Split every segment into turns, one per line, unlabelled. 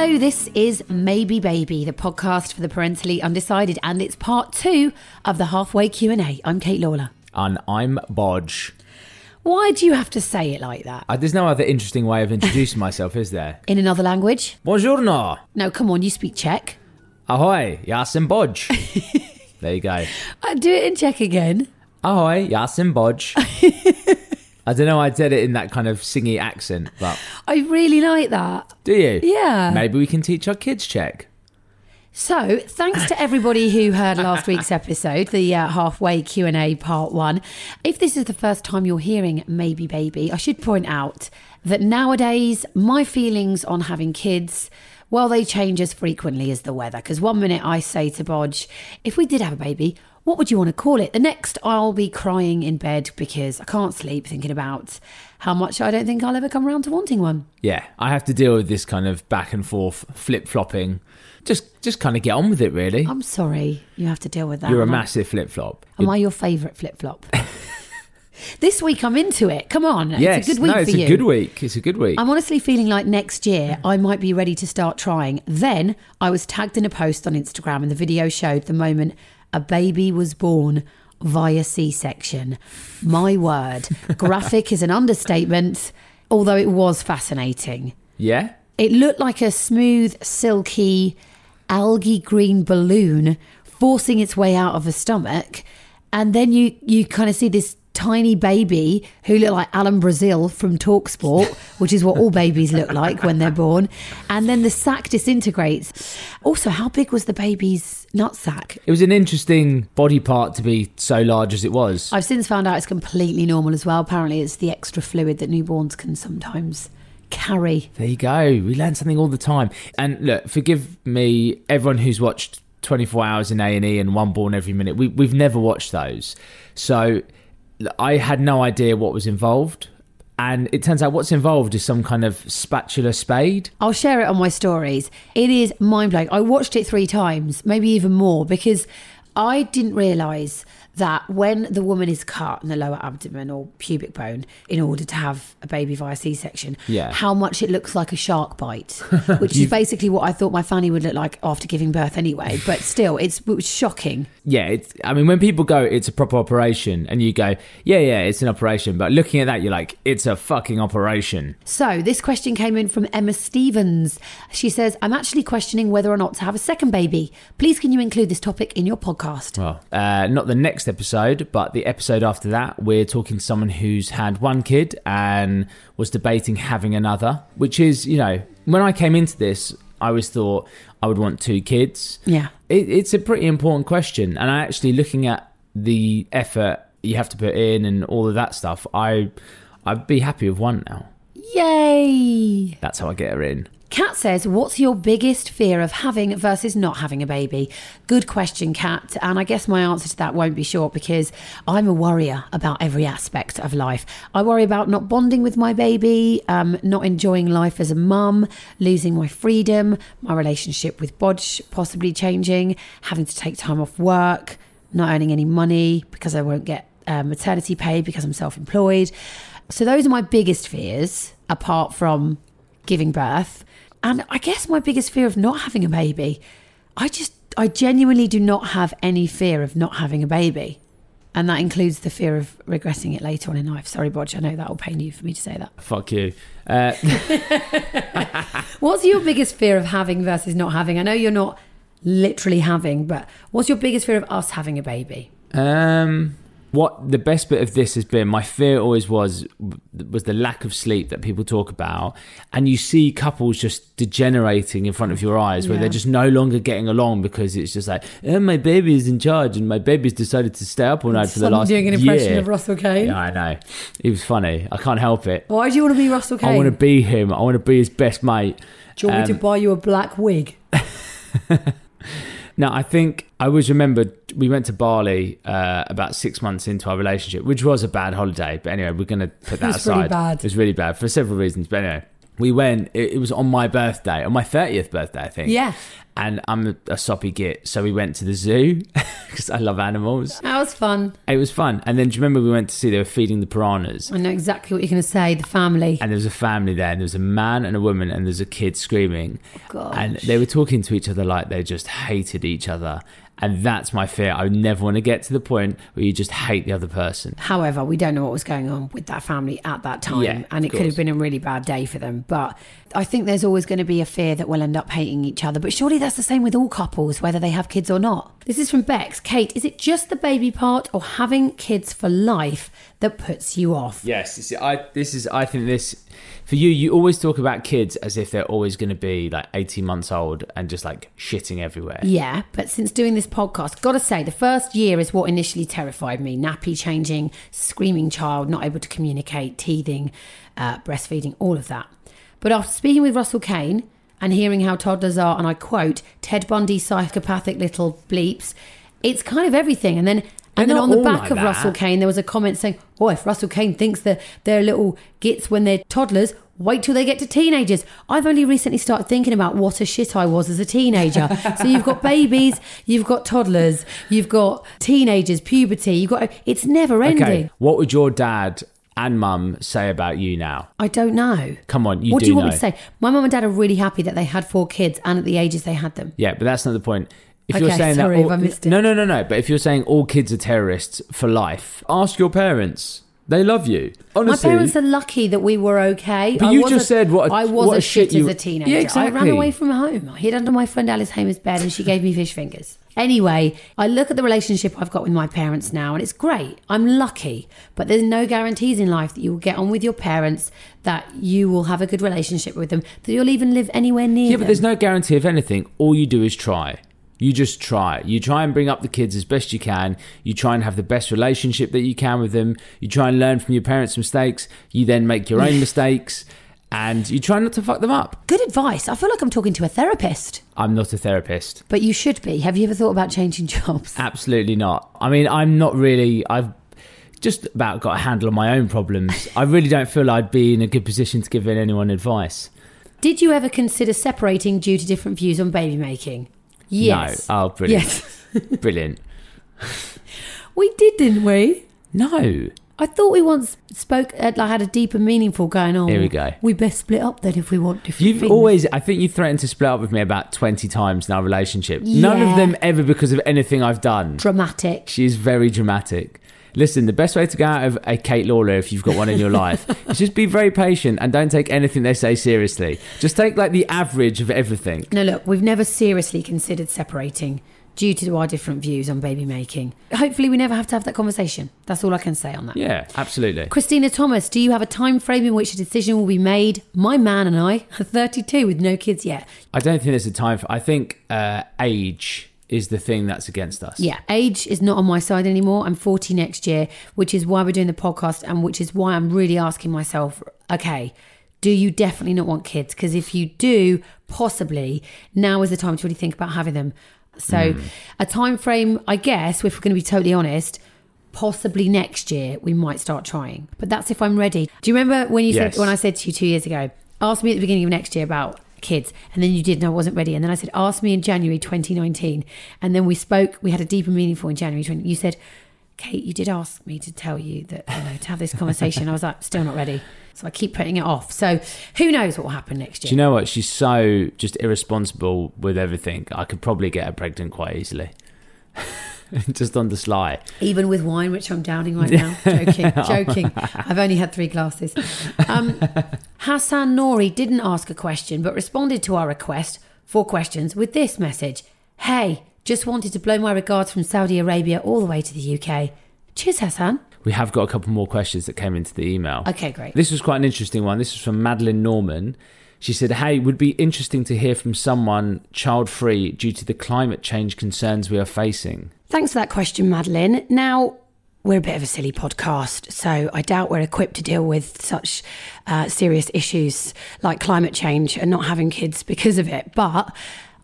Hello, this is Maybe Baby, the podcast for the parentally undecided, and it's part two of the halfway Q and A. I'm Kate Lawler.
And I'm Bodge.
Why do you have to say it like that?
Uh, there's no other interesting way of introducing myself, is there?
In another language?
Buongiorno.
No, come on, you speak Czech.
Ahoy, Yasin Bodge. there you go.
Uh, do it in Czech again.
Ahoy, Yasin Bodge. I don't know, I did it in that kind of singy accent, but
I really like that.
do you?
Yeah.
Maybe we can teach our kids Czech.
So, thanks to everybody who heard last week's episode, the uh, halfway Q and A part one. If this is the first time you're hearing "Maybe Baby," I should point out that nowadays my feelings on having kids. Well, they change as frequently as the weather. Because one minute I say to Bodge, if we did have a baby, what would you want to call it? The next I'll be crying in bed because I can't sleep thinking about how much I don't think I'll ever come around to wanting one.
Yeah, I have to deal with this kind of back and forth flip flopping. Just just kind of get on with it really.
I'm sorry you have to deal with that.
You're a massive flip flop.
Am I your favourite flip flop? this week I'm into it. Come on.
Yes,
it's a good week
no, it's
for
a good week. It's a good week.
I'm honestly feeling like next year I might be ready to start trying. Then I was tagged in a post on Instagram and the video showed the moment a baby was born via C section. My word. Graphic is an understatement, although it was fascinating.
yeah?
It looked like a smooth, silky, algae green balloon forcing its way out of a stomach. And then you, you kind of see this tiny baby who looked like Alan Brazil from Talksport, which is what all babies look like when they're born. And then the sac disintegrates. Also, how big was the baby's nut sac?
It was an interesting body part to be so large as it was.
I've since found out it's completely normal as well. Apparently, it's the extra fluid that newborns can sometimes carry.
There you go. We learn something all the time. And look, forgive me, everyone who's watched 24 Hours in A&E and One Born Every Minute. We, we've never watched those. So I had no idea what was involved. And it turns out what's involved is some kind of spatula spade.
I'll share it on my stories. It is mind blowing. I watched it three times, maybe even more, because I didn't realise that when the woman is cut in the lower abdomen or pubic bone in order to have a baby via C section,
Yeah.
how much it looks like a shark bite, which is basically what I thought my fanny would look like after giving birth anyway. But still, it's, it was shocking.
Yeah, it's, I mean, when people go, it's a proper operation, and you go, yeah, yeah, it's an operation. But looking at that, you're like, it's a fucking operation.
So, this question came in from Emma Stevens. She says, I'm actually questioning whether or not to have a second baby. Please, can you include this topic in your podcast?
Well, uh, not the next episode, but the episode after that, we're talking to someone who's had one kid and was debating having another, which is, you know, when I came into this, I always thought I would want two kids.
Yeah.
It, it's a pretty important question. And I actually, looking at the effort you have to put in and all of that stuff, I, I'd be happy with one now.
Yay!
That's how I get her in.
Kat says, What's your biggest fear of having versus not having a baby? Good question, Kat. And I guess my answer to that won't be short because I'm a worrier about every aspect of life. I worry about not bonding with my baby, um, not enjoying life as a mum, losing my freedom, my relationship with Bodge possibly changing, having to take time off work, not earning any money because I won't get uh, maternity pay because I'm self employed. So those are my biggest fears apart from giving birth. And I guess my biggest fear of not having a baby, I just, I genuinely do not have any fear of not having a baby. And that includes the fear of regretting it later on in life. Sorry, Bodge, I know that will pain you for me to say that.
Fuck you. Uh,
What's your biggest fear of having versus not having? I know you're not literally having, but what's your biggest fear of us having a baby?
Um, what the best bit of this has been, my fear always was was the lack of sleep that people talk about, and you see couples just degenerating in front of your eyes, where
Yeah.
they're just no longer getting along because it's just like, oh, my baby is in charge, and my baby's decided to stay up all night for the last."
Doing an impression
year.
of Russell Kane.
Yeah, I know. it was funny. I can't help it.
Why do you want to be Russell Kane?
I want to be him. I want to be his best mate.
do you want me
um,
to buy you a black wig?
No, I think I always remember we went to Bali uh, about six months into our relationship, which was a bad holiday. But anyway, we're going to put that
was pretty
aside.
bad.
It was really bad for several reasons. But anyway, we went. It, it was on my birthday, on my thirtieth birthday, I think.
Yeah.
And I'm a, a soppy git, so we went to the zoo because I love animals.
That was fun.
It was fun. And then do you remember we went to see they were feeding the piranhas?
I know exactly what you're going to say. The family.
And there was a family there, and there was a man and a woman, and there's a kid screaming.
Oh, gosh.
And they were talking to each other like they just hated each other. And that's my fear. I would never want to get to the point where you just hate the other person.
However, we don't know what was going on with that family at that time,
Yeah,
and it could have been a really bad day for them. But I think there's always going to be a fear that we'll end up hating each other. But surely that's the same with all couples, whether they have kids or not. This is from Bex. Kate, is it just the baby part or having kids for life that puts you off?
Yes, you see, I this is I think this for you. You always talk about kids as if they're always going to be like eighteen months old and just like shitting everywhere.
Yeah, but since doing this podcast, gotta say, the first year is what initially terrified me nappy changing, screaming child, not able to communicate, teething, uh, breastfeeding, all of that. But after speaking with Russell Kane and hearing how toddlers are, and I quote, Ted Bundy psychopathic little bleeps, it's kind of everything. And then and
They're
then on the back
like
of
that.
Russell Kane, there was a comment saying, Oh, if Russell Kane thinks that they're little gits when they're toddlers, wait till they get to teenagers. I've only recently started thinking about what a shit I was as a teenager. so you've got babies, you've got toddlers, you've got teenagers, puberty, you've got it's never ending.
Okay, what would your dad and mum say about you now?
I don't know.
Come on, you
what
do,
do you want
know.
me to say? My mum and dad are really happy that they had four kids and at the ages they had them.
Yeah, but that's not the point. If you're
Okay,
saying
sorry
that,
if I missed it.
no, no, no, no. But if you're saying all kids are terrorists for life, ask your parents. They love you. Honestly,
My parents are lucky that we were okay.
But
I
you just
a-
said what a-
I was
what
a
a shit
shit
you-
as a teenager.
Yeah, exactly.
I ran away from home. I hid under my friend Alice Hamer's bed and she gave me fish fingers. Anyway, I look at the relationship I've got with my parents now and it's great. I'm lucky, but there's no guarantees in life that you will get on with your parents, that you will have a good relationship with them, that you'll even live anywhere near
Yeah,
them.
but there's no guarantee of anything. All you do is try. You just try. You try and bring up the kids as best you can. You try and have the best relationship that you can with them. You try and learn from your parents' mistakes. You then make your own mistakes and you try not to fuck them up.
Good advice. I feel like I'm talking to a therapist,
I'm not a therapist.
but you should be. Have you ever thought about changing jobs?
Absolutely not. I mean, I'm not really. I've just about got a handle on my own problems. I really don't feel I'd be in a good position to give anyone advice.
Did you ever consider separating due to different views on baby making? Yes.
No. Oh, brilliant.
Yes.
Brilliant.
We did, didn't we?
No.
I thought we once spoke, uh, like, had a deeper, meaningful going on.
Here we go.
We best split up then if we want different
You've
things.
always, I think you threatened to split up with me about 20 times in our relationship. None of them ever because of anything I've done.
dramatic.
She is very dramatic. Listen, the best way to go out of a Kate Lawler, if you've got one in your life, is just be very patient and don't take anything they say seriously. Just take like the average of everything.
No, look, we've never seriously considered separating due to our different views on baby making. Hopefully, we never have to have that conversation. That's all I can say on that.
Yeah, absolutely.
Christina Thomas, do you have a time frame in which a decision will be made? My man and I are 32 with no kids yet.
I don't think there's a time for. I think uh, age is the thing that's against us.
Yeah, age is not on my side anymore. I'm 40 next year, which is why we're doing the podcast and which is why I'm really asking myself, okay, do you definitely not want kids? Because if you do, possibly now is the time to really think about having them. So, hmm. a time frame, I guess, if we're going to be totally honest, possibly next year we might start trying. But that's if I'm ready. Do you remember when you
Yes.
said when I said to you two years ago, ask me at the beginning of next year about kids, and then you did, and I wasn't ready, and then I said, ask me in January 2019, and then we spoke. We had a deep and meaningful in January 20. You said, Kate, you did ask me to tell you that you know to have this conversation. I was like, still not ready, so I keep putting it off. So who knows what will happen next year?
Do you know what? She's so just irresponsible with everything. I could probably get her pregnant quite easily. just on the sly.
Even with wine, which I'm downing right now. Joking, joking. I've only had three glasses. Um, Hassan Nori didn't ask a question, but responded to our request for questions with this message Hey, just wanted to blow my regards from Saudi Arabia all the way to the UK. Cheers, Hassan.
We have got a couple more questions that came into the email.
Okay, great.
This was quite an interesting one. This was from Madeline Norman. She said, Hey, it would be interesting to hear from someone child free due to the climate change concerns we are facing.
Thanks for that question, Madeline. Now, we're a bit of a silly podcast, so I doubt we're equipped to deal with such uh, serious issues like climate change and not having kids because of it. But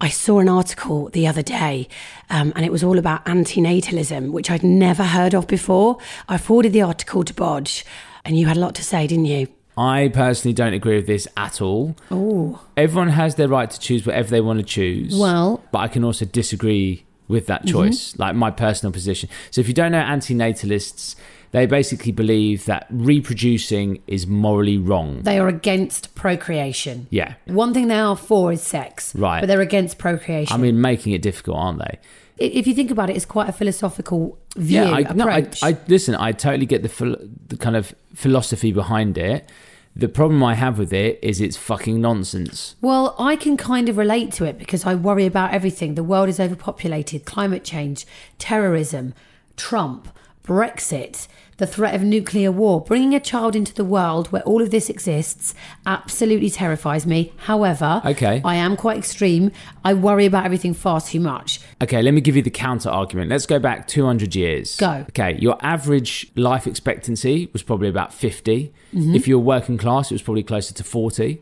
I saw an article the other day, um, and it was all about antinatalism, which I'd never heard of before. I forwarded the article to Bodge, and you had a lot to say, didn't you?
I personally don't agree with this at all.
Oh,
Everyone has their right to choose whatever they want to choose.
well,
but I can also disagree with that
Mm-hmm.
choice, like my personal position. So if you don't know antinatalists, they basically believe that reproducing is morally wrong.
they are against procreation.
Yeah.
One thing they are for is sex,
Right.
But they're against procreation.
I mean, making it difficult, aren't they?
If you think about it, it's quite a philosophical view
yeah, I,
approach.
no, I, I listen. I totally get the phil- the kind of philosophy behind it. The problem I have with it is it's fucking nonsense.
Well, I can kind of relate to it because I worry about everything. The world is overpopulated, climate change, terrorism, Trump, Brexit, the threat of nuclear war. Bringing a child into the world where all of this exists absolutely terrifies me. However,
Okay.
I am quite extreme. I worry about everything far too much.
Okay, let me give you the counter argument. Let's go back 200 years.
Go.
Okay, your average life expectancy was probably about 50.
Mm-hmm.
If you were working class, it was probably closer to 40.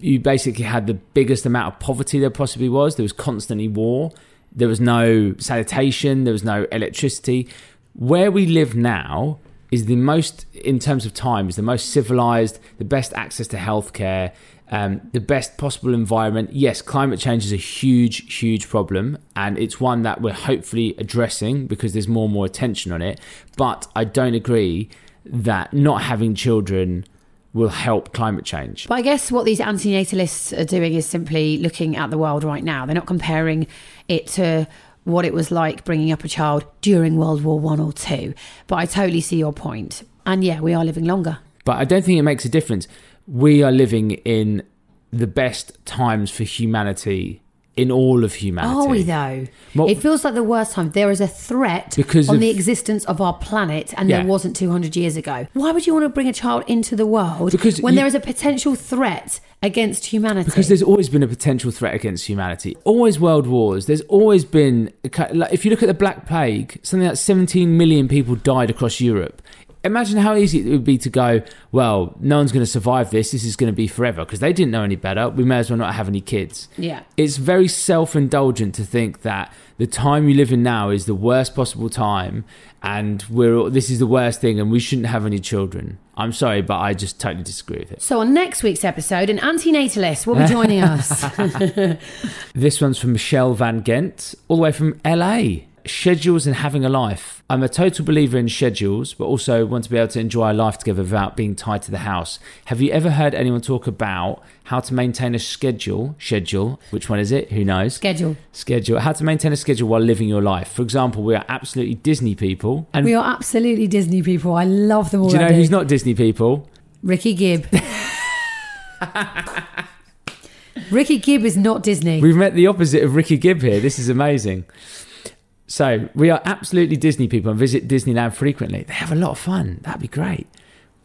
You basically had the biggest amount of poverty there possibly was. There was constantly war. There was no sanitation. There was no electricity. Where we live now is the most, in terms of time, is the most civilized, the best access to healthcare, um, the best possible environment. Yes, climate change is a huge, huge problem, and it's one that we're hopefully addressing because there's more and more attention on it. But I don't agree that not having children will help climate change.
But I guess what these antinatalists are doing is simply looking at the world right now. They're not comparing it to what it was like bringing up a child during World War One or two. But I totally see your point. And yeah, we are living longer.
But I don't think it makes a difference. We are living in the best times for humanity in all of humanity.
Are we though?
Well-
it feels like the worst time. There is a threat
Because
on
of-
the existence of our planet, and
Yeah.
there wasn't 200 years ago. Why would you want to bring a child into the world
Because
when
you-
there is a potential threat against humanity?
Because there's always been a potential threat against humanity. Always world wars. There's always been, like, if you look at the Black Plague, something like 17 million people died across Europe. Imagine how easy it would be to go, well, no one's going to survive this. This is going to be forever because they didn't know any better. We may as well not have any kids.
yeah.
It's very self indulgent to think that the time you live in now is the worst possible time and we're this is the worst thing and we shouldn't have any children. I'm sorry, but I just totally disagree with it.
So on next week's episode, an antinatalist will be joining us.
This one's from Michelle Van Gent, all the way from LA. Schedules and having a life. I'm a total believer in schedules, but also want to be able to enjoy our life together without being tied to the house. Have you ever heard anyone talk about how to maintain a schedule? Schedule. Which one is it? Who knows?
Schedule.
Schedule. How to maintain a schedule while living your life. For example, we are absolutely Disney people. And
We are absolutely Disney people. I love them
all.
do
you know who's not Disney people?
Ricky Gibb. Ricky Gibb is not Disney.
We've met the opposite of Ricky Gibb here. This is amazing. So we are absolutely Disney people and visit Disneyland frequently. They have a lot of fun. That'd be great.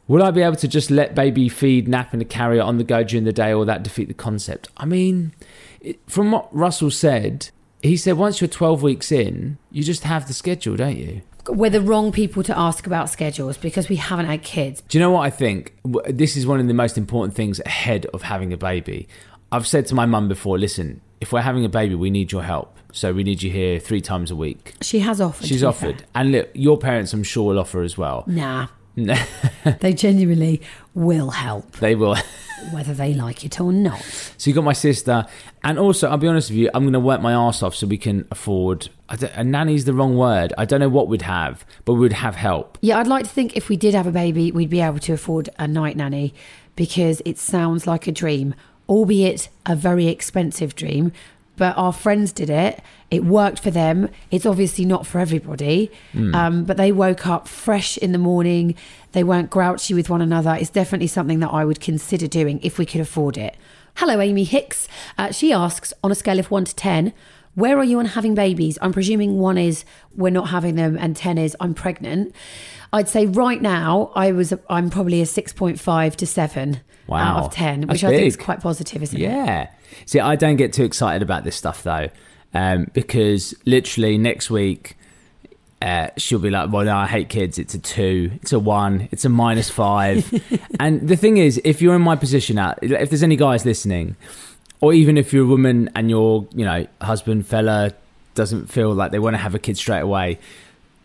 Will I be able to just let baby feed, nap in a carrier on the go during the day, or that defeat the concept? I mean, it, from what Russell said, he said once you're 12 weeks in, you just have the schedule, don't you?
We're the wrong people to ask about schedules because we haven't had kids.
Do you know what I think? This is one of the most important things ahead of having a baby. I've said to my mum before, listen, if we're having a baby, we need your help. So we need you here three times a week.
She has offered.
She's offered. And look, your parents, I'm sure, will offer as well.
Nah. they genuinely will help,
They will.
whether they like it or not.
So you got my sister. And also, I'll be honest with you, I'm going to work my arse off so we can afford. A nanny's the wrong word. I don't know what we'd have, but we'd have help.
Yeah, I'd like to think if we did have a baby, we'd be able to afford a night nanny because it sounds like a dream, albeit a very expensive dream. But our friends did it. It worked for them. It's obviously not for everybody. Um, but they woke up fresh in the morning. They weren't grouchy with one another. It's definitely something that I would consider doing if we could afford it. Hello, Amy Hicks. Uh, she asks on a scale of one to 10, where are you on having babies? I'm presuming one is we're not having them, and 10 is I'm pregnant. I'd say right now I was I'm probably a 6.5 to 7
Wow.
out of 10,
That's
which I think is quite positive, isn't it?
Yeah. See, I don't get too excited about this stuff though, um, because literally next week uh, she'll be like, "Well, no, I hate kids. It's a two. It's a one. It's a minus five. and the thing is, if you're in my position now, if there's any guys listening, or even if you're a woman and your, you know, husband fella doesn't feel like they want to have a kid straight away,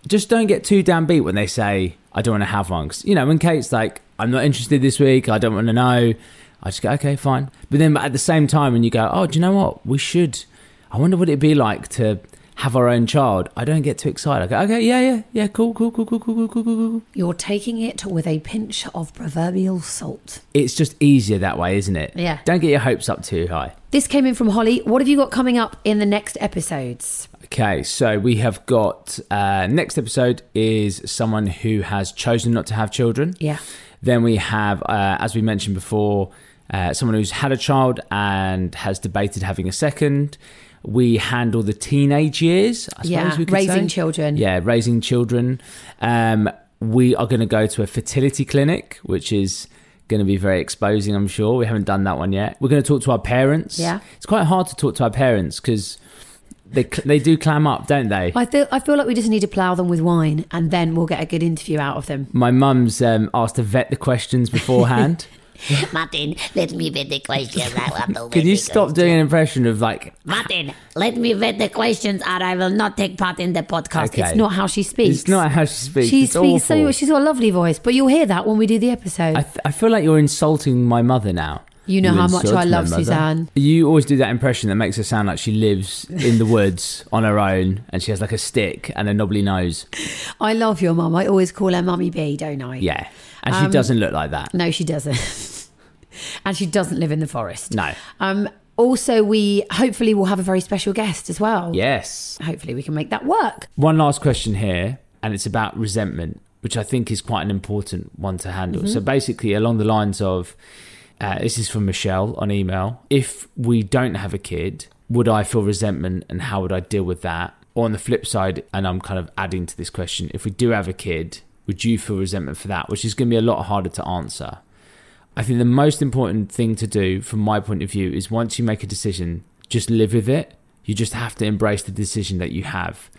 just don't get too damn beat when they say I don't want to have one. 'Cause, you know, when Kate's like, I'm not interested this week. I don't want to know. I just go, okay, fine. But then at the same time, when you go, oh, do you know what? We should. I wonder what it'd be like to have our own child. I don't get too excited. I go, okay, yeah, yeah, yeah, cool, cool, cool, cool, cool, cool, cool, cool.
You're taking it with a pinch of proverbial salt.
It's just easier that way, isn't it?
Yeah.
Don't get your hopes up too high.
This came in from Holly. What have you got coming up in the next episodes?
Okay, so we have got uh, next episode is someone who has chosen not to have children.
Yeah.
Then we have, uh, as we mentioned before, uh, someone who's had a child and has debated having a second. We handle the teenage years. I suppose
Yeah,
we could
raising
say.
children.
Yeah, raising children. Um, we are going to go to a fertility clinic, which is going to be very exposing. I'm sure we haven't done that one yet. We're going to talk to our parents.
Yeah.
it's quite hard to talk to our parents because they they do clam up, don't they?
I feel I feel like we just need to plough them with wine, and then we'll get a good interview out of them.
My mum's um, asked to vet the questions beforehand.
Martin, let me vet the questions. I want to
Could you stop
questions.
doing an impression of like?
Martin, let me vet the questions or I will not take part in the podcast.
Okay.
It's not how she speaks.
It's not how she speaks.
She
it's
speaks so she's got a lovely voice, but you'll hear that when we do the episode.
I, th- I feel like you're insulting my mother now.
You know how much I love. Suzanne.
You always do that impression that makes her sound like she lives in the woods on her own and she has like a stick and a knobbly nose.
I love your mum. I always call her Mummy B, don't I?
Yeah. And
Um,
she doesn't look like that.
No, she doesn't. and she doesn't live in the forest.
No.
Um. Also, we hopefully will have a very special guest as well.
Yes.
Hopefully, we can make that work.
One last question here, and it's about resentment, which I think is quite an important one to handle.
Mm-hmm.
So basically, along the lines of uh, this is from Michelle on email. If we don't have a kid, would I feel resentment and how would I deal with that? Or on the flip side, and I'm kind of adding to this question, if we do have a kid, would you feel resentment for that? Which is going to be a lot harder to answer. I think the most important thing to do, from my point of view, is once you make a decision, just live with it. You just have to embrace the decision that you have.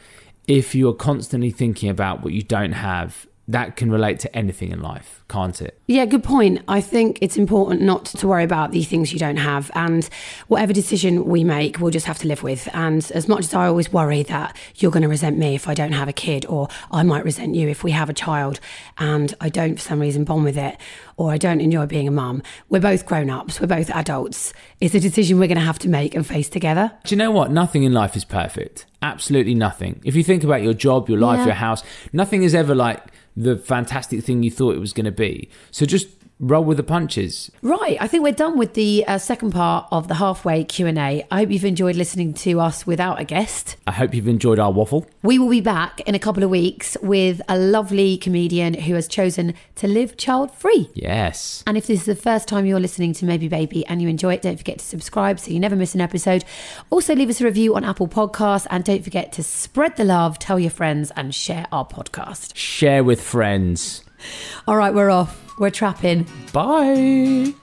If you are constantly thinking about what you don't have, that can relate to anything in life, can't it?
Yeah, good point. I think it's important not to worry about the things you don't have, and whatever decision we make, we'll just have to live with. And as much as I always worry that you're going to resent me if I don't have a kid, or I might resent you if we have a child and I don't for some reason bond with it, or I don't enjoy being a mum, we're both grown ups, we're both adults. It's a decision we're going to have to make and face together.
Do you know what? Nothing in life is perfect. Absolutely nothing. If you think about your job, your life,
Yeah.
your house, nothing is ever like the fantastic thing you thought it was going to be. So just roll with the punches.
Right, I think we're done with the uh, second part of the halfway Q and A. I hope you've enjoyed listening to us without a guest.
I hope you've enjoyed our waffle.
We will be back in a couple of weeks with a lovely comedian who has chosen to live child free.
Yes.
And if this is the first time you're listening to Maybe Baby and you enjoy it, don't forget to subscribe so you never miss an episode. Also, leave us a review on Apple Podcasts and don't forget to spread the love, tell your friends, and share our podcast.
Share with friends.
All right, we're off. We're trapping.
Bye.